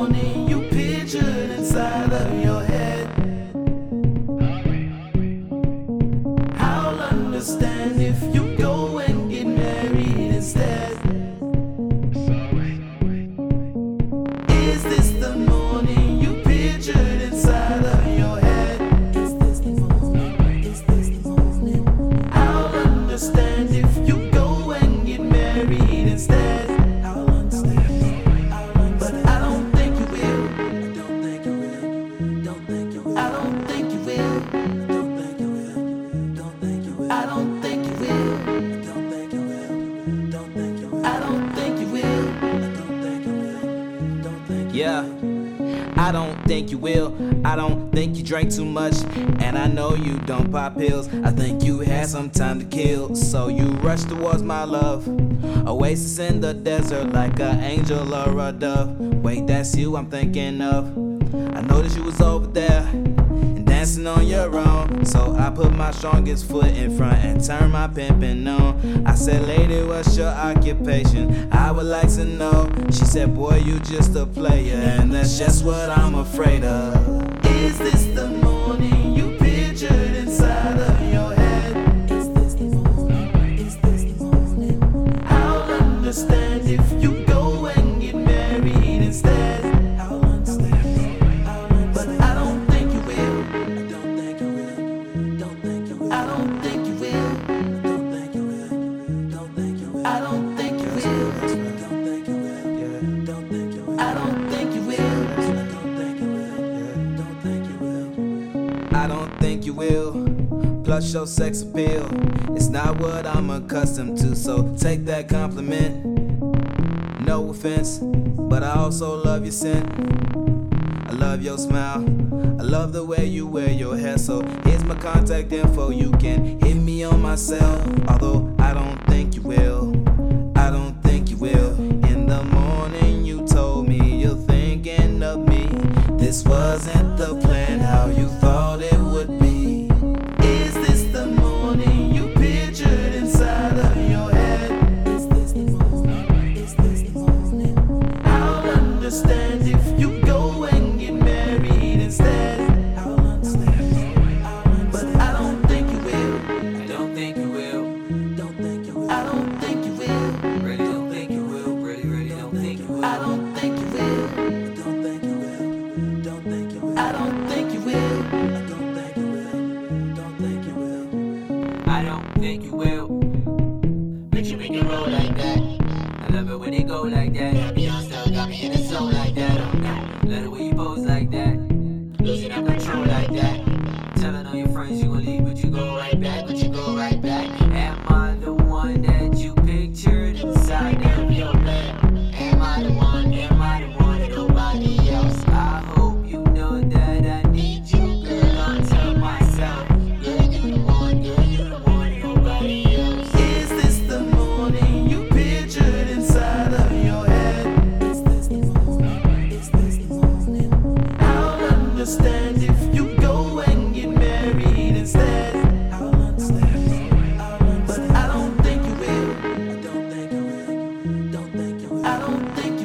Morning you pictured inside of your head? I'll understand if you go and get married instead. Is this the morning you pictured inside of your head? I'll understand if you go and get married instead. Yeah. I don't think you will. I don't think you drank too much. And I know you don't pop pills. I think you had some time to kill. So you rush towards my love. Oasis in the desert like an angel or a dove. Wait, that's you I'm thinking of. I noticed you was over there dancing on your own. So I put my strongest foot in front and turn my pimpin' on. I said, Lady, what's your occupation? I would like to know. She said, Boy, you just a player, and that's just what I'm afraid of. Is this the morning you pictured inside of your head? Is this the morning? Is this the morning? I'll understand if Plus your sex appeal. It's not what I'm accustomed to, so take that compliment. No offense, but I also love your scent. I love your smile. I love the way you wear your hair. So here's my contact info. You can hit me on my cell. Although I don't think you will. I don't think you will. In the morning, you told me you're thinking of me. This wasn't the plan, I don't think you will. But you make it roll like that. I love it when it go like that. I don't think